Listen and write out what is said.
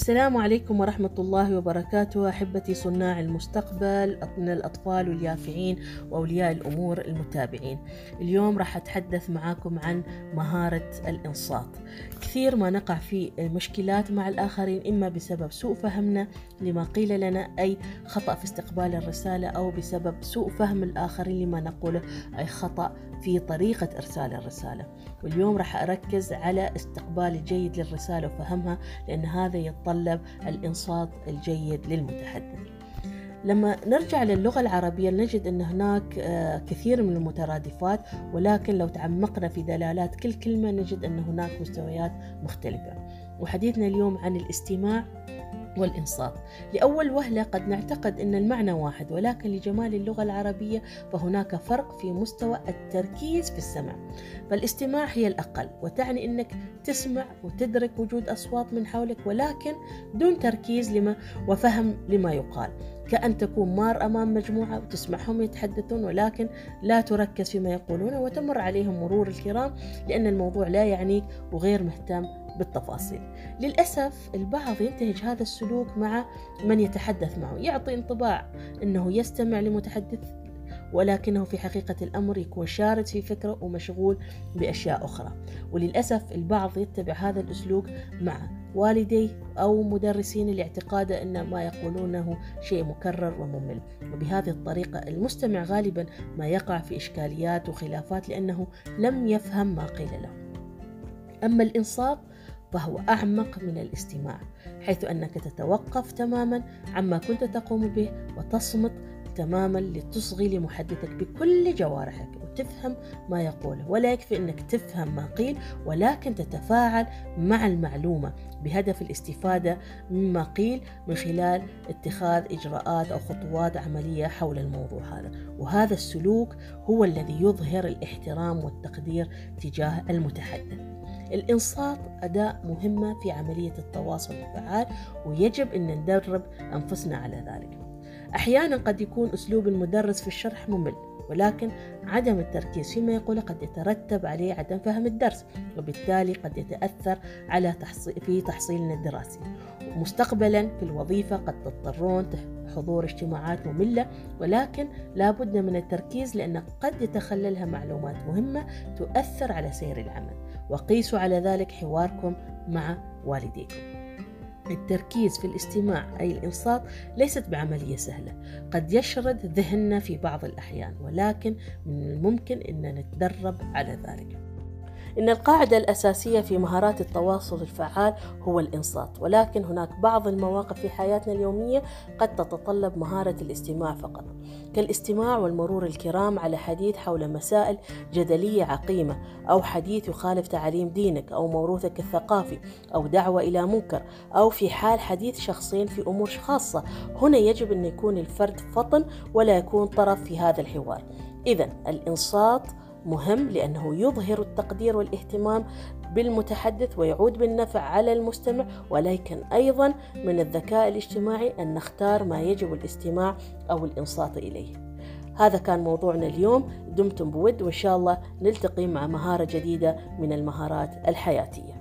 السلام عليكم ورحمة الله وبركاته أحبتي صناع المستقبل من الأطفال واليافعين وأولياء الأمور المتابعين. اليوم راح أتحدث معاكم عن مهارة الإنصات. كثير ما نقع في مشكلات مع الآخرين إما بسبب سوء فهمنا لما قيل لنا أي خطأ في استقبال الرسالة أو بسبب سوء فهم الآخرين لما نقوله أي خطأ في طريقة إرسال الرسالة. واليوم راح أركز على استقبال الجيد للرسالة وفهمها لأن هذا يتطلب الإنصات الجيد للمتحدث. لما نرجع للغة العربية نجد أن هناك كثير من المترادفات ولكن لو تعمقنا في دلالات كل كلمة نجد أن هناك مستويات مختلفة. وحديثنا اليوم عن الاستماع. والإنصات. لأول وهلة قد نعتقد أن المعنى واحد ولكن لجمال اللغة العربية فهناك فرق في مستوى التركيز في السمع. فالاستماع هي الأقل وتعني أنك تسمع وتدرك وجود أصوات من حولك ولكن دون تركيز لما وفهم لما يقال. كأن تكون مار أمام مجموعة وتسمعهم يتحدثون ولكن لا تركز فيما يقولون وتمر عليهم مرور الكرام لأن الموضوع لا يعنيك وغير مهتم بالتفاصيل. للأسف البعض ينتهج هذا السلوك مع من يتحدث معه يعطي انطباع أنه يستمع لمتحدث ولكنه في حقيقة الأمر يكون شارد في فكرة ومشغول بأشياء أخرى. وللأسف البعض يتبع هذا الأسلوب مع والديه أو مدرسين لاعتقاده أن ما يقولونه شيء مكرر وممل. وبهذه الطريقة المستمع غالبا ما يقع في إشكاليات وخلافات لأنه لم يفهم ما قيل له. أما الإنصات فهو أعمق من الاستماع حيث أنك تتوقف تماما عما كنت تقوم به وتصمت تماما لتصغي لمحدثك بكل جوارحك وتفهم ما يقوله. ولا يكفي أنك تفهم ما قيل ولكن تتفاعل مع المعلومة بهدف الاستفادة مما قيل من خلال اتخاذ إجراءات أو خطوات عملية حول الموضوع هذا. وهذا السلوك هو الذي يظهر الاحترام والتقدير تجاه المتحدث. الإنصات أداة مهمة في عملية التواصل الفعال ويجب أن ندرب أنفسنا على ذلك. أحيانا قد يكون أسلوب المدرس في الشرح ممل ولكن عدم التركيز فيما يقول قد يترتب عليه عدم فهم الدرس وبالتالي قد يتأثر على تحصيل في تحصيلنا الدراسي. مستقبلا في الوظيفة قد تضطرون حضور اجتماعات مملة ولكن لا بد من التركيز لأن قد يتخللها معلومات مهمة تؤثر على سير العمل. وقيسوا على ذلك حواركم مع والديكم. التركيز في الاستماع أي الإنصات ليست بعملية سهلة. قد يشرد ذهننا في بعض الأحيان ولكن من الممكن أن نتدرب على ذلك. إن القاعدة الأساسية في مهارات التواصل الفعال هو الإنصات ولكن هناك بعض المواقف في حياتنا اليومية قد تتطلب مهارة الاستماع فقط. كالاستماع والمرور الكرام على حديث حول مسائل جدلية عقيمة أو حديث يخالف تعاليم دينك أو موروثك الثقافي أو دعوة إلى منكر أو في حال حديث شخصين في أمور خاصة. هنا يجب أن يكون الفرد فطن ولا يكون طرف في هذا الحوار. إذا الإنصات مهم لأنه يظهر التقدير والاهتمام بالمتحدث ويعود بالنفع على المستمع ولكن أيضا من الذكاء الاجتماعي أن نختار ما يجب الاستماع أو الإنصات إليه. هذا كان موضوعنا اليوم. دمتم بود وإن شاء الله نلتقي مع مهارة جديدة من المهارات الحياتية.